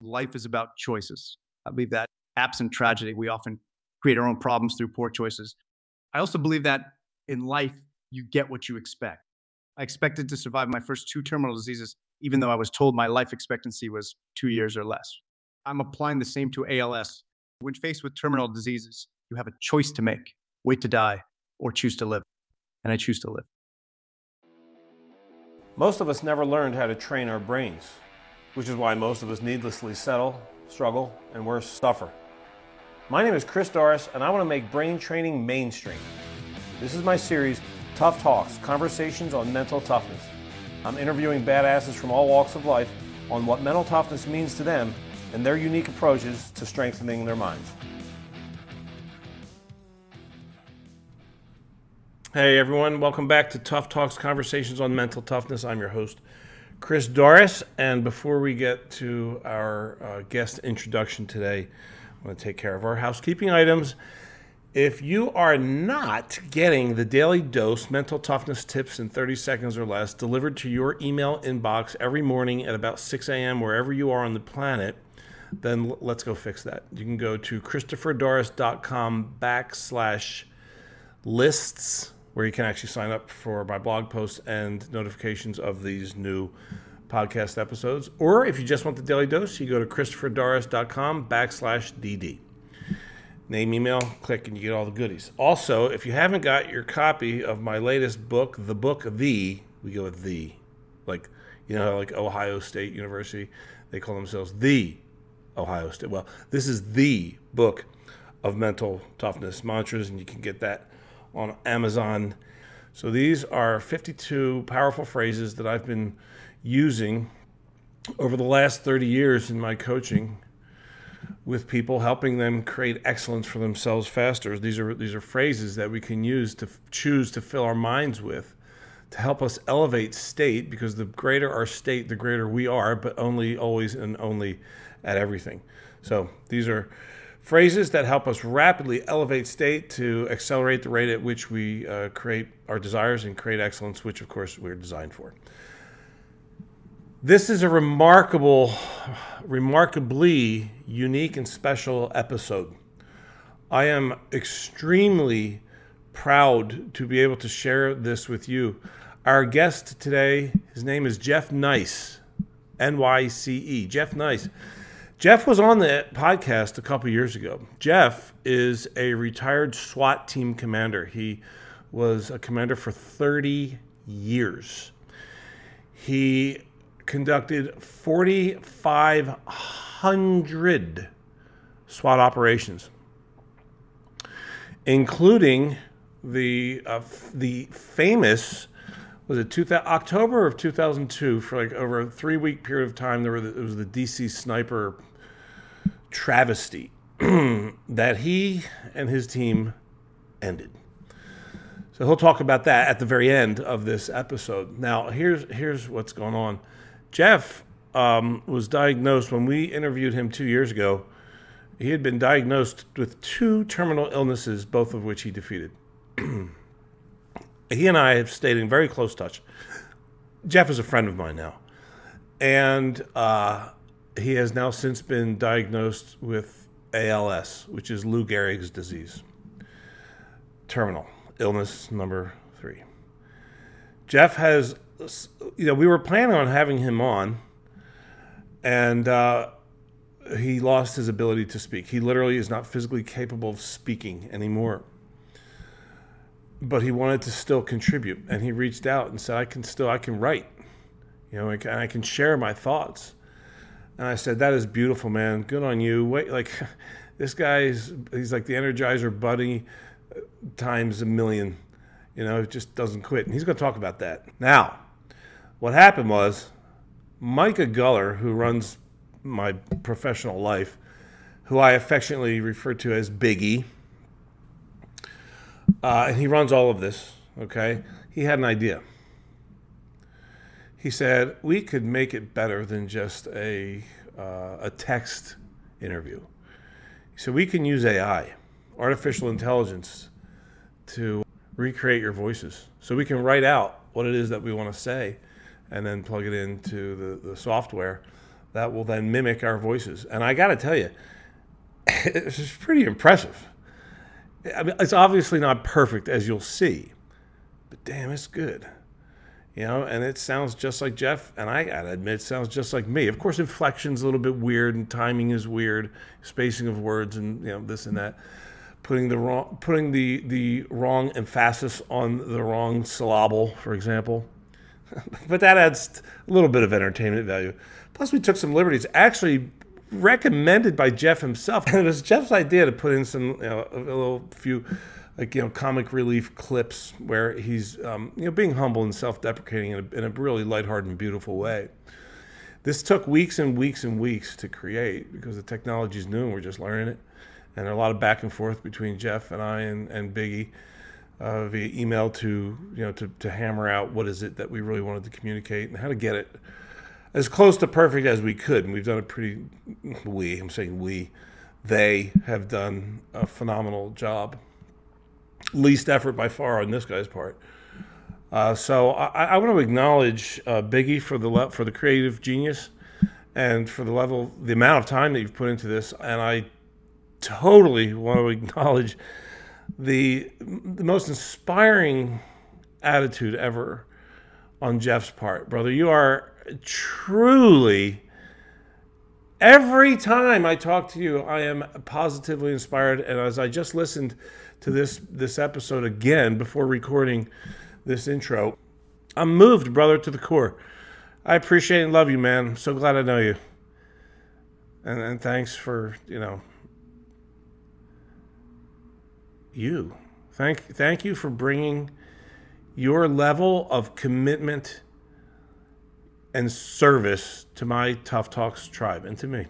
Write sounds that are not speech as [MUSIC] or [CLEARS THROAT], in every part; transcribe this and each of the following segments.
life is about choices. I believe that absent tragedy, we often create our own problems through poor choices. I also believe that in life, you get what you expect. I expected to survive my first two terminal diseases, even though I was told my life expectancy was two years or less. I'm applying the same to ALS. When faced with terminal diseases, you have a choice to make wait to die or choose to live. And I choose to live. Most of us never learned how to train our brains, which is why most of us needlessly settle, struggle, and worse, suffer. My name is Chris Dorris, and I want to make brain training mainstream. This is my series, Tough Talks Conversations on Mental Toughness. I'm interviewing badasses from all walks of life on what mental toughness means to them and their unique approaches to strengthening their minds. Hey everyone, welcome back to Tough Talks Conversations on Mental Toughness. I'm your host, Chris Dorris. And before we get to our uh, guest introduction today, I'm going to take care of our housekeeping items. If you are not getting the daily dose mental toughness tips in 30 seconds or less delivered to your email inbox every morning at about 6 a.m., wherever you are on the planet, then let's go fix that. You can go to christopherdorris.com backslash lists, where you can actually sign up for my blog posts and notifications of these new podcast episodes. Or if you just want the daily dose, you go to christopherdorris.com backslash DD. Name, email, click, and you get all the goodies. Also, if you haven't got your copy of my latest book, the book The, we go with The, like, you know, like Ohio State University, they call themselves The Ohio State. Well, this is the book of mental toughness mantras, and you can get that on Amazon. So these are 52 powerful phrases that I've been using over the last 30 years in my coaching with people helping them create excellence for themselves faster these are these are phrases that we can use to f- choose to fill our minds with to help us elevate state because the greater our state the greater we are but only always and only at everything so these are phrases that help us rapidly elevate state to accelerate the rate at which we uh, create our desires and create excellence which of course we're designed for this is a remarkable, remarkably unique and special episode. I am extremely proud to be able to share this with you. Our guest today, his name is Jeff Nyce, N Y C E. Jeff Nyce. Jeff was on the podcast a couple years ago. Jeff is a retired SWAT team commander. He was a commander for 30 years. He conducted 4,500 SWAT operations, including the uh, the famous was it October of 2002 for like over a three week period of time. There were the, it was the DC sniper travesty [CLEARS THROAT] that he and his team ended. So he'll talk about that at the very end of this episode. Now, here's here's what's going on. Jeff um, was diagnosed when we interviewed him two years ago. He had been diagnosed with two terminal illnesses, both of which he defeated. [CLEARS THROAT] he and I have stayed in very close touch. Jeff is a friend of mine now. And uh, he has now since been diagnosed with ALS, which is Lou Gehrig's disease. Terminal illness number three. Jeff has you know, we were planning on having him on, and uh, he lost his ability to speak. He literally is not physically capable of speaking anymore. But he wanted to still contribute, and he reached out and said, "I can still, I can write, you know, and I can share my thoughts." And I said, "That is beautiful, man. Good on you. Wait, like [LAUGHS] this guy's he's like the Energizer Bunny uh, times a million. You know, it just doesn't quit. And he's going to talk about that now." What happened was Micah Guller, who runs my professional life, who I affectionately refer to as Biggie, uh, and he runs all of this, okay? He had an idea. He said, we could make it better than just a, uh, a text interview. So we can use AI, artificial intelligence, to recreate your voices. So we can write out what it is that we want to say and then plug it into the, the software that will then mimic our voices. And I got to tell you, [LAUGHS] it's pretty impressive. I mean, it's obviously not perfect, as you'll see, but damn, it's good. You know, and it sounds just like Jeff, and I gotta admit, it sounds just like me. Of course, inflection's a little bit weird, and timing is weird, spacing of words, and you know this and that. Putting the wrong, putting the the wrong emphasis on the wrong syllable, for example. [LAUGHS] but that adds a little bit of entertainment value. Plus, we took some liberties. Actually, recommended by Jeff himself. [LAUGHS] And it was Jeff's idea to put in some, you know, a, little few, like you know, comic relief clips where he's, um, you know, being humble and self-deprecating in a, in a really lighthearted and beautiful way. This took weeks and weeks and weeks to create because the technology is new and we're just learning it. And a lot of back and forth between Jeff and I and, and Biggie uh, via email to, you know, to, to hammer out what is it that we really wanted to communicate and how to get it as close to perfect as we could, and we've done a pretty. We, I'm saying we, they have done a phenomenal job. Least effort by far on this guy's part. Uh, so I, I, want to acknowledge uh, Biggie for the le- for the creative genius and for the level, the amount of time that you've put into this, and I totally want to acknowledge the the most inspiring attitude ever on Jeff's part, brother. You are truly every time I talk to you, I am positively inspired. And as I just listened to this this episode again before recording this intro, I'm moved, brother, to the core. I appreciate and love you, man. I'm so glad I know you. And, and thanks for you know you. Thank thank you for bringing your level of commitment and service to my Tough Talks tribe and to me.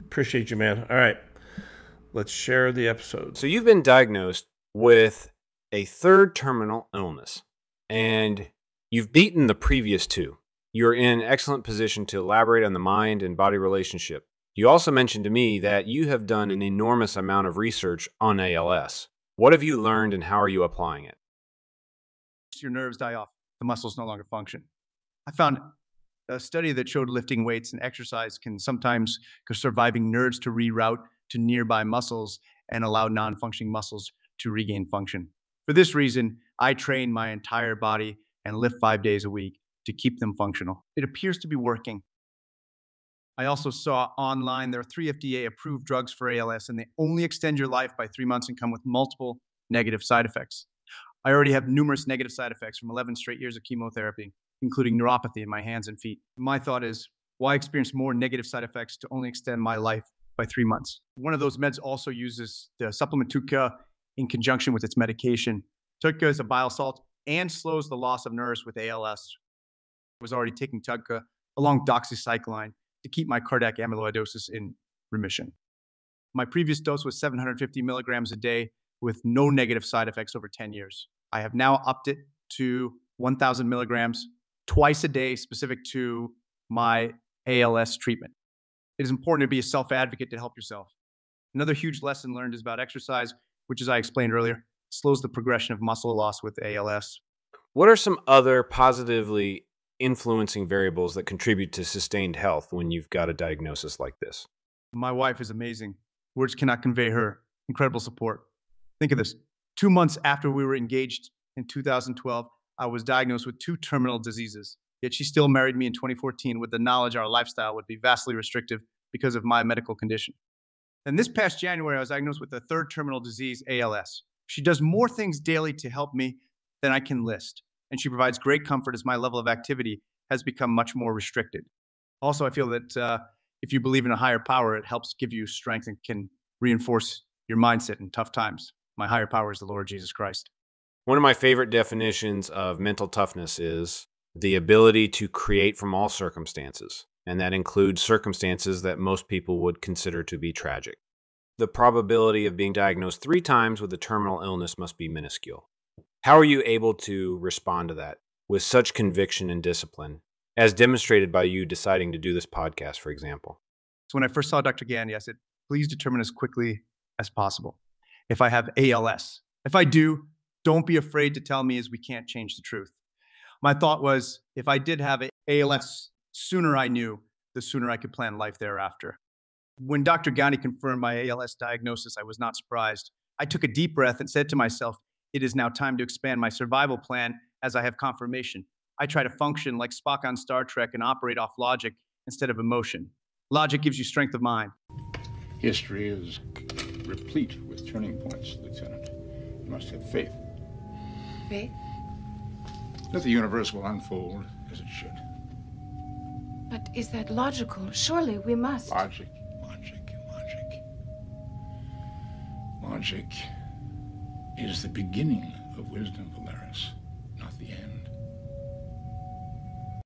Appreciate you, man. All right, let's share the episode. So, you've been diagnosed with a third terminal illness, and you've beaten the previous two. You're in excellent position to elaborate on the mind and body relationship. You also mentioned to me that you have done an enormous amount of research on ALS. What have you learned and how are you applying it? Your nerves die off, the muscles no longer function. I found a study that showed lifting weights and exercise can sometimes cause surviving nerves to reroute to nearby muscles and allow non functioning muscles to regain function. For this reason, I train my entire body and lift five days a week to keep them functional. It appears to be working. I also saw online there are three FDA approved drugs for ALS, and they only extend your life by three months and come with multiple negative side effects. I already have numerous negative side effects from 11 straight years of chemotherapy including neuropathy in my hands and feet. My thought is, why experience more negative side effects to only extend my life by three months? One of those meds also uses the supplement TUDCA in conjunction with its medication. TUDCA is a bile salt and slows the loss of nerves with ALS. I was already taking TUDCA along doxycycline to keep my cardiac amyloidosis in remission. My previous dose was 750 milligrams a day with no negative side effects over 10 years. I have now upped it to 1,000 milligrams twice a day specific to my ALS treatment. It is important to be a self advocate to help yourself. Another huge lesson learned is about exercise, which, as I explained earlier, slows the progression of muscle loss with ALS. What are some other positively influencing variables that contribute to sustained health when you've got a diagnosis like this? My wife is amazing. Words cannot convey her incredible support. Think of this two months after we were engaged in 2012, I was diagnosed with two terminal diseases. Yet she still married me in 2014 with the knowledge our lifestyle would be vastly restrictive because of my medical condition. And this past January, I was diagnosed with the third terminal disease, ALS. She does more things daily to help me than I can list. And she provides great comfort as my level of activity has become much more restricted. Also, I feel that uh, if you believe in a higher power, it helps give you strength and can reinforce your mindset in tough times. My higher power is the Lord Jesus Christ. One of my favorite definitions of mental toughness is the ability to create from all circumstances, and that includes circumstances that most people would consider to be tragic. The probability of being diagnosed three times with a terminal illness must be minuscule. How are you able to respond to that with such conviction and discipline, as demonstrated by you deciding to do this podcast, for example? So, when I first saw Dr. Gandy, I said, please determine as quickly as possible if I have ALS. If I do, don't be afraid to tell me as we can't change the truth. My thought was if I did have ALS sooner I knew, the sooner I could plan life thereafter. When Dr. Gani confirmed my ALS diagnosis, I was not surprised. I took a deep breath and said to myself, it is now time to expand my survival plan as I have confirmation. I try to function like Spock on Star Trek and operate off logic instead of emotion. Logic gives you strength of mind. History is replete with turning points, Lieutenant. You must have faith. Faith? That the universe will unfold as it should. But is that logical? Surely we must. Logic, logic, logic. Logic is the beginning of wisdom, Valeris, not the end.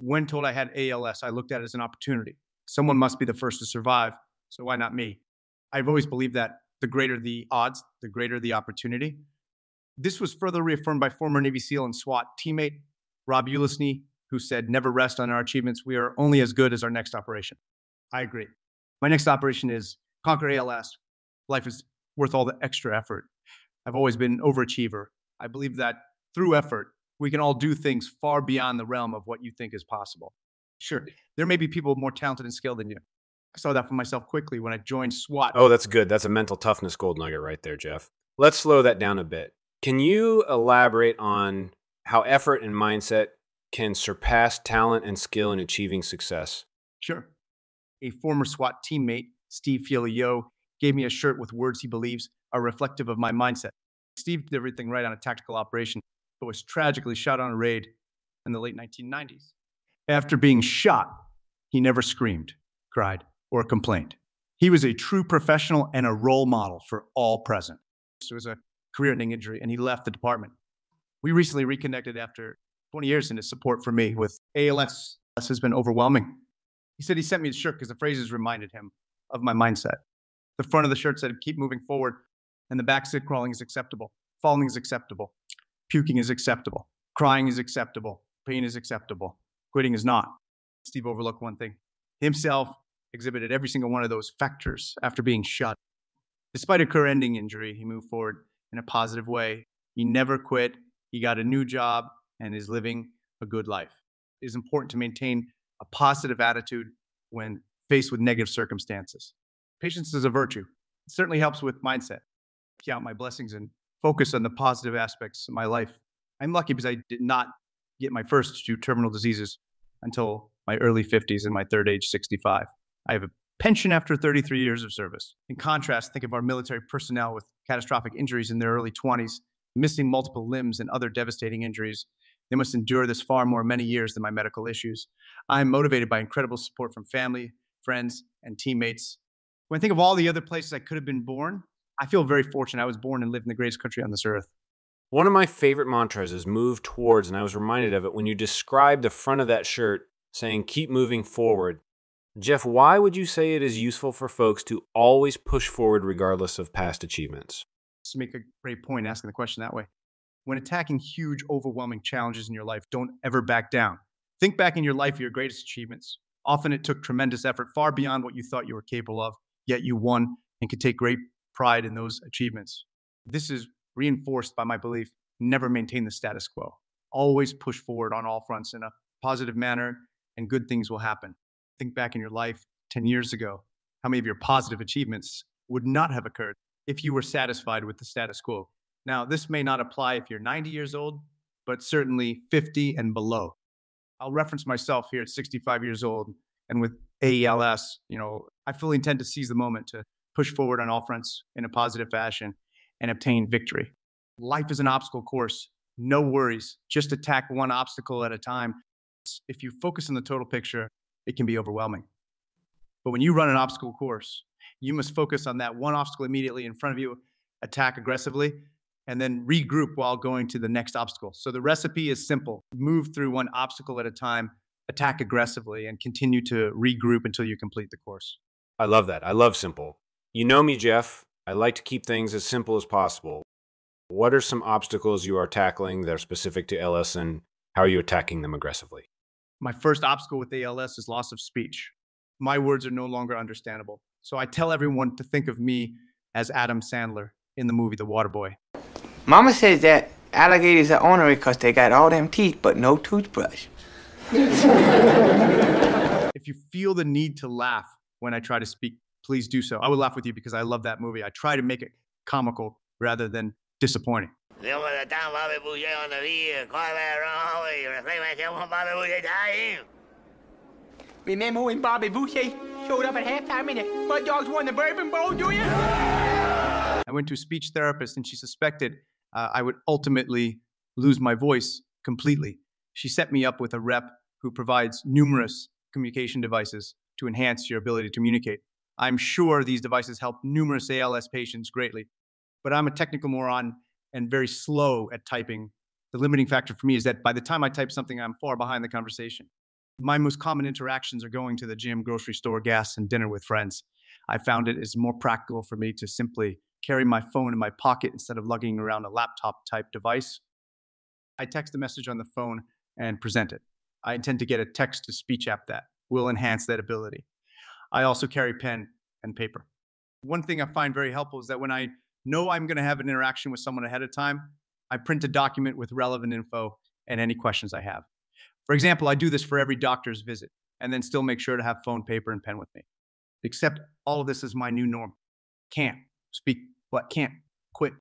When told I had ALS, I looked at it as an opportunity. Someone must be the first to survive, so why not me? I've always believed that the greater the odds, the greater the opportunity. This was further reaffirmed by former Navy SEAL and SWAT teammate Rob Ulesny, who said, Never rest on our achievements. We are only as good as our next operation. I agree. My next operation is conquer ALS. Life is worth all the extra effort. I've always been an overachiever. I believe that through effort, we can all do things far beyond the realm of what you think is possible. Sure, there may be people more talented and skilled than you. I saw that for myself quickly when I joined SWAT. Oh, that's good. That's a mental toughness gold nugget right there, Jeff. Let's slow that down a bit. Can you elaborate on how effort and mindset can surpass talent and skill in achieving success? Sure. A former SWAT teammate, Steve Filio, gave me a shirt with words he believes are reflective of my mindset. Steve did everything right on a tactical operation, but was tragically shot on a raid in the late 1990s. After being shot, he never screamed, cried, or complained. He was a true professional and a role model for all present. It was a career ending injury, and he left the department. We recently reconnected after 20 years in his support for me with ALS has been overwhelming. He said he sent me the shirt because the phrases reminded him of my mindset. The front of the shirt said, keep moving forward. And the back said, crawling is acceptable. Falling is acceptable. Puking is acceptable. Crying is acceptable. Pain is acceptable. Quitting is not. Steve overlooked one thing. Himself exhibited every single one of those factors after being shot. Despite a career ending injury, he moved forward in a positive way. He never quit. He got a new job and is living a good life. It is important to maintain a positive attitude when faced with negative circumstances. Patience is a virtue. It certainly helps with mindset. Count my blessings and focus on the positive aspects of my life. I'm lucky because I did not get my first two terminal diseases until my early 50s and my third age, 65. I have a pension after 33 years of service. In contrast, think of our military personnel with catastrophic injuries in their early 20s, missing multiple limbs and other devastating injuries. They must endure this far more many years than my medical issues. I am motivated by incredible support from family, friends, and teammates. When I think of all the other places I could have been born, I feel very fortunate. I was born and lived in the greatest country on this earth. One of my favorite mantras is move towards, and I was reminded of it when you described the front of that shirt saying, keep moving forward. Jeff, why would you say it is useful for folks to always push forward regardless of past achievements? To make a great point asking the question that way. When attacking huge, overwhelming challenges in your life, don't ever back down. Think back in your life of your greatest achievements. Often it took tremendous effort, far beyond what you thought you were capable of, yet you won and could take great pride in those achievements. This is reinforced by my belief never maintain the status quo. Always push forward on all fronts in a positive manner, and good things will happen. Think back in your life 10 years ago, how many of your positive achievements would not have occurred if you were satisfied with the status quo. Now, this may not apply if you're 90 years old, but certainly 50 and below. I'll reference myself here at 65 years old and with ALS, you know, I fully intend to seize the moment to push forward on all fronts in a positive fashion and obtain victory. Life is an obstacle course. No worries. Just attack one obstacle at a time. If you focus on the total picture, it can be overwhelming. But when you run an obstacle course, you must focus on that one obstacle immediately in front of you, attack aggressively, and then regroup while going to the next obstacle. So the recipe is simple move through one obstacle at a time, attack aggressively, and continue to regroup until you complete the course. I love that. I love simple. You know me, Jeff. I like to keep things as simple as possible. What are some obstacles you are tackling that are specific to ALS and how are you attacking them aggressively? My first obstacle with ALS is loss of speech. My words are no longer understandable. So I tell everyone to think of me as Adam Sandler in the movie The Waterboy. Mama says that alligators are ornery because they got all them teeth but no toothbrush. [LAUGHS] If you feel the need to laugh when I try to speak, please do so. I will laugh with you because I love that movie. I try to make it comical rather than disappointing. Remember when Bobby Boucher showed up at halftime and the Mud Dogs won the Bourbon Bowl, do you? I went to a speech therapist and she suspected uh, I would ultimately lose my voice completely. She set me up with a rep who provides numerous communication devices to enhance your ability to communicate. I'm sure these devices help numerous ALS patients greatly, but I'm a technical moron and very slow at typing. The limiting factor for me is that by the time I type something, I'm far behind the conversation. My most common interactions are going to the gym, grocery store, gas, and dinner with friends. I found it is more practical for me to simply carry my phone in my pocket instead of lugging around a laptop type device. I text a message on the phone and present it. I intend to get a text to speech app that will enhance that ability. I also carry pen and paper. One thing I find very helpful is that when I know I'm going to have an interaction with someone ahead of time, I print a document with relevant info and any questions I have. For example, I do this for every doctor's visit and then still make sure to have phone, paper, and pen with me. Except all of this is my new norm. Can't speak what can't quit.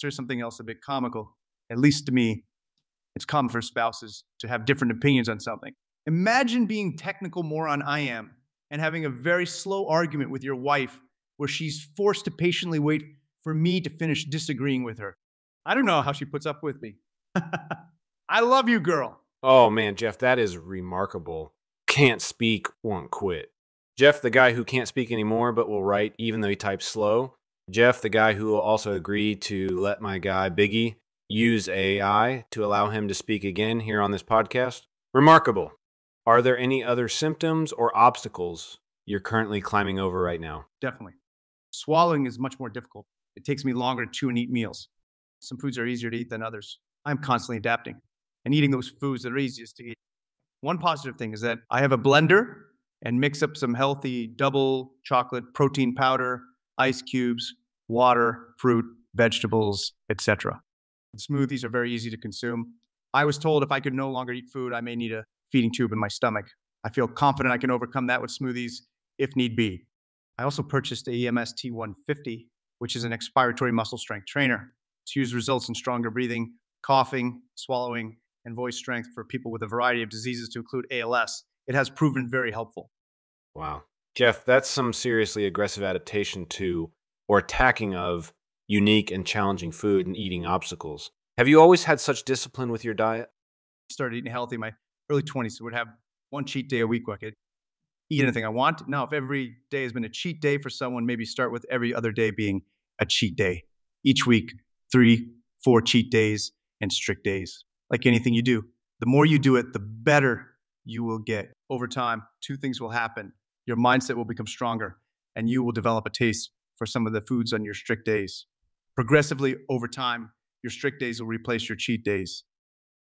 There's something else a bit comical, at least to me. It's common for spouses to have different opinions on something. Imagine being technical moron I am and having a very slow argument with your wife where she's forced to patiently wait for me to finish disagreeing with her. I don't know how she puts up with me. [LAUGHS] I love you, girl. Oh man, Jeff, that is remarkable. Can't speak, won't quit. Jeff, the guy who can't speak anymore but will write even though he types slow. Jeff, the guy who will also agree to let my guy Biggie use AI to allow him to speak again here on this podcast. Remarkable. Are there any other symptoms or obstacles you're currently climbing over right now? Definitely. Swallowing is much more difficult. It takes me longer to chew and eat meals. Some foods are easier to eat than others. I'm constantly adapting and eating those foods that are easiest to eat. One positive thing is that I have a blender and mix up some healthy double chocolate protein powder, ice cubes, water, fruit, vegetables, etc. Smoothies are very easy to consume. I was told if I could no longer eat food, I may need a feeding tube in my stomach. I feel confident I can overcome that with smoothies if need be. I also purchased a EMS T150, which is an expiratory muscle strength trainer. Its use results in stronger breathing, coughing, swallowing, and voice strength for people with a variety of diseases to include ALS. It has proven very helpful. Wow. Jeff, that's some seriously aggressive adaptation to or attacking of unique and challenging food and eating obstacles. Have you always had such discipline with your diet? Started eating healthy in my early 20s, so would have one cheat day a week where I could eat mm-hmm. anything I want. Now, if every day has been a cheat day for someone, maybe start with every other day being a cheat day. Each week, three, four cheat days and strict days. Like anything you do, the more you do it, the better you will get. Over time, two things will happen. Your mindset will become stronger, and you will develop a taste for some of the foods on your strict days. Progressively over time, your strict days will replace your cheat days.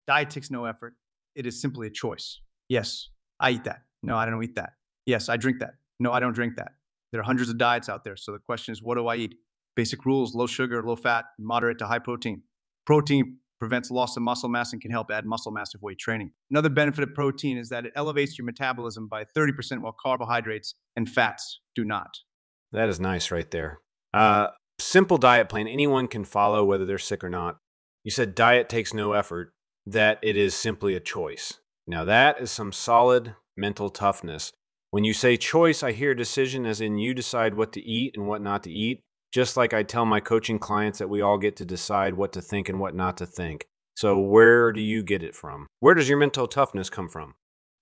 Diet takes no effort. It is simply a choice. Yes, I eat that. No, I don't eat that. Yes, I drink that. No, I don't drink that. There are hundreds of diets out there. So the question is, what do I eat? Basic rules low sugar, low fat, moderate to high protein. Protein prevents loss of muscle mass and can help add muscle mass with weight training. Another benefit of protein is that it elevates your metabolism by 30%, while carbohydrates and fats do not. That is nice right there. Uh, simple diet plan anyone can follow, whether they're sick or not. You said diet takes no effort, that it is simply a choice. Now, that is some solid mental toughness. When you say choice, I hear decision as in you decide what to eat and what not to eat, just like I tell my coaching clients that we all get to decide what to think and what not to think. So, where do you get it from? Where does your mental toughness come from?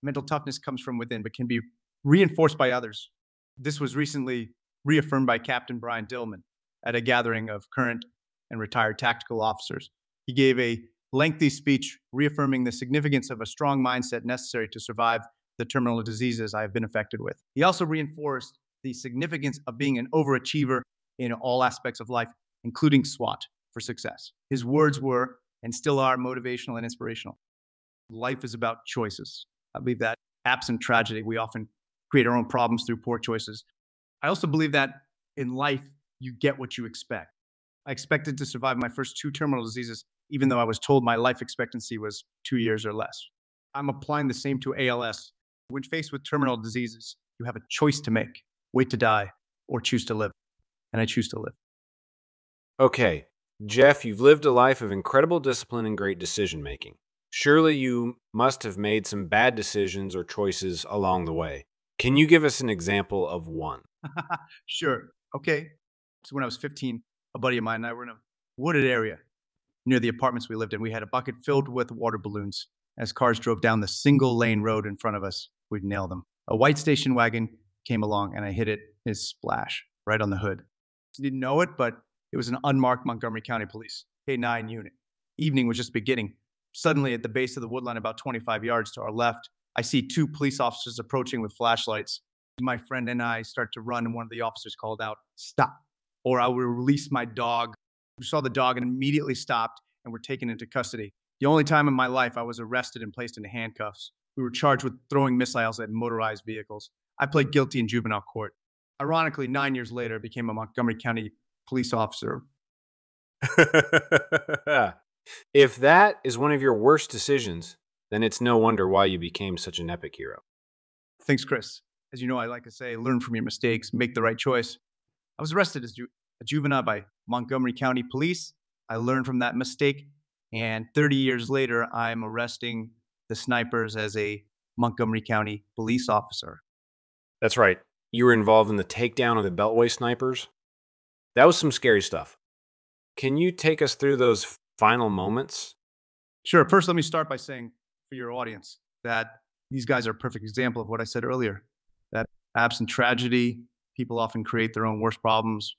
Mental toughness comes from within, but can be reinforced by others. This was recently reaffirmed by Captain Brian Dillman at a gathering of current and retired tactical officers. He gave a lengthy speech reaffirming the significance of a strong mindset necessary to survive the terminal diseases I have been affected with. He also reinforced the significance of being an overachiever in all aspects of life, including SWAT for success. His words were and still are motivational and inspirational. Life is about choices. I believe that absent tragedy, we often create our own problems through poor choices. I also believe that in life, you get what you expect. I expected to survive my first two terminal diseases, even though I was told my life expectancy was two years or less. I'm applying the same to ALS. When faced with terminal diseases, you have a choice to make wait to die or choose to live. And I choose to live. Okay, Jeff, you've lived a life of incredible discipline and great decision making. Surely you must have made some bad decisions or choices along the way. Can you give us an example of one? [LAUGHS] sure. Okay. So when I was 15, a buddy of mine and I were in a wooded area near the apartments we lived in. We had a bucket filled with water balloons. As cars drove down the single lane road in front of us, we'd nail them. A white station wagon came along and I hit it, his splash, right on the hood. Didn't know it, but it was an unmarked Montgomery County Police K9 unit. Evening was just beginning. Suddenly, at the base of the woodline, about 25 yards to our left, I see two police officers approaching with flashlights. My friend and I start to run, and one of the officers called out, Stop, or I will release my dog. We saw the dog and immediately stopped and were taken into custody. The only time in my life I was arrested and placed into handcuffs. We were charged with throwing missiles at motorized vehicles. I pled guilty in juvenile court. Ironically, nine years later, I became a Montgomery County police officer. [LAUGHS] if that is one of your worst decisions, then it's no wonder why you became such an epic hero. Thanks, Chris. As you know, I like to say, learn from your mistakes, make the right choice. I was arrested as ju- a juvenile by Montgomery County Police. I learned from that mistake. And 30 years later, I'm arresting the snipers as a Montgomery County police officer. That's right. You were involved in the takedown of the Beltway snipers. That was some scary stuff. Can you take us through those final moments? Sure. First, let me start by saying for your audience that these guys are a perfect example of what I said earlier that absent tragedy, people often create their own worst problems.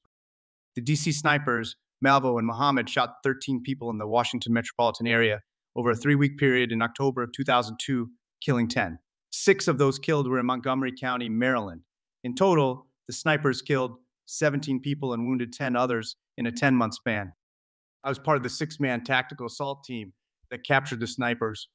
The DC snipers, Malvo and Muhammad, shot 13 people in the Washington metropolitan area over a three week period in October of 2002, killing 10. Six of those killed were in Montgomery County, Maryland. In total, the snipers killed 17 people and wounded 10 others in a 10 month span. I was part of the six man tactical assault team that captured the snipers.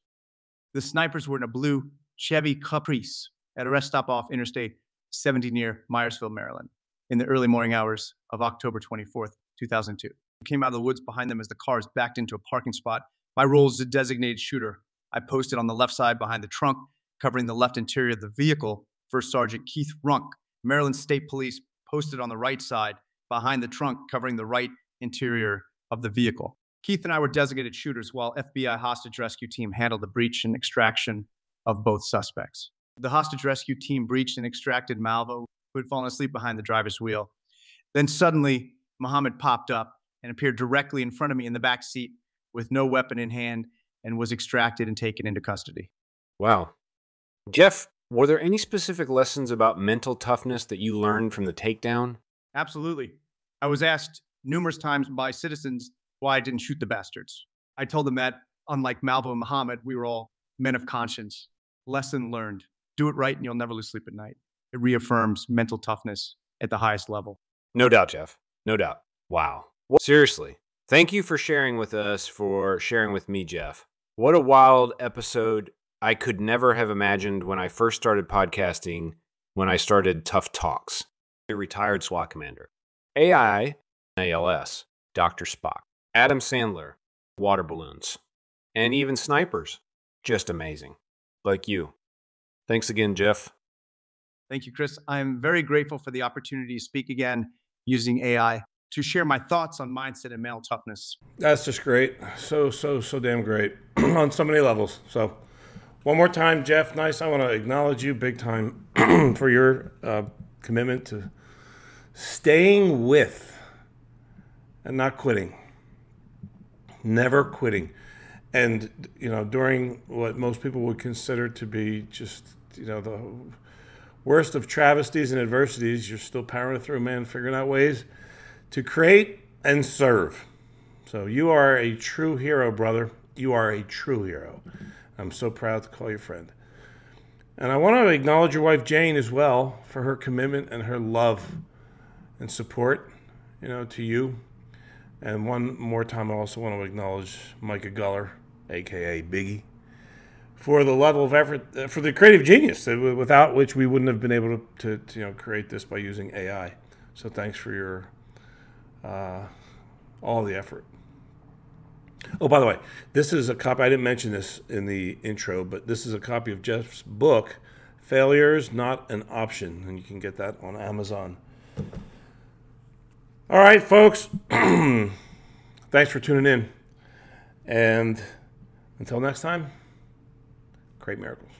The snipers were in a blue Chevy Caprice at a rest stop off Interstate 70 near Myersville, Maryland, in the early morning hours of October 24th, 2002. I came out of the woods behind them as the cars backed into a parking spot. My role is a designated shooter. I posted on the left side behind the trunk, covering the left interior of the vehicle. First Sergeant Keith Runk, Maryland State Police, posted on the right side behind the trunk, covering the right interior of the vehicle. Keith and I were designated shooters while FBI hostage rescue team handled the breach and extraction of both suspects. The hostage rescue team breached and extracted Malvo, who had fallen asleep behind the driver's wheel. Then suddenly, Muhammad popped up and appeared directly in front of me in the back seat with no weapon in hand and was extracted and taken into custody. Wow. Jeff, were there any specific lessons about mental toughness that you learned from the takedown? Absolutely. I was asked numerous times by citizens why I didn't shoot the bastards. I told them that, unlike Malvo and Muhammad, we were all men of conscience. Lesson learned do it right and you'll never lose sleep at night. It reaffirms mental toughness at the highest level. No doubt, Jeff. No doubt. Wow. Well, seriously, thank you for sharing with us, for sharing with me, Jeff. What a wild episode. I could never have imagined when I first started podcasting, when I started Tough Talks, a retired SWAT commander. AI, ALS, Dr. Spock, Adam Sandler, water balloons, and even snipers. Just amazing. Like you. Thanks again, Jeff. Thank you, Chris. I'm very grateful for the opportunity to speak again using AI to share my thoughts on mindset and male toughness. That's just great. So, so, so damn great [CLEARS THROAT] on so many levels. So, one more time, Jeff, Nyce. I want to acknowledge you big time [CLEARS THROAT] for your uh, commitment to staying with and not quitting. Never quitting. And, you know, during what most people would consider to be just, you know, the worst of travesties and adversities, you're still powering through, man, figuring out ways to create and serve. So you are a true hero, brother. You are a true hero. I'm so proud to call you friend. And I want to acknowledge your wife Jane as well for her commitment and her love and support, you know, to you. And one more time, I also want to acknowledge Micah Guller, aka Biggie, for the level of effort, uh, for the creative genius without which we wouldn't have been able to, to, to you know, create this by using AI. So thanks for your uh, all the effort. Oh, by the way, this is a copy. I didn't mention this in the intro, but this is a copy of Jeff's book, Failures Not an Option, and you can get that on Amazon. All right, folks, [CLEARS THROAT] thanks for tuning in. And until next time, create miracles.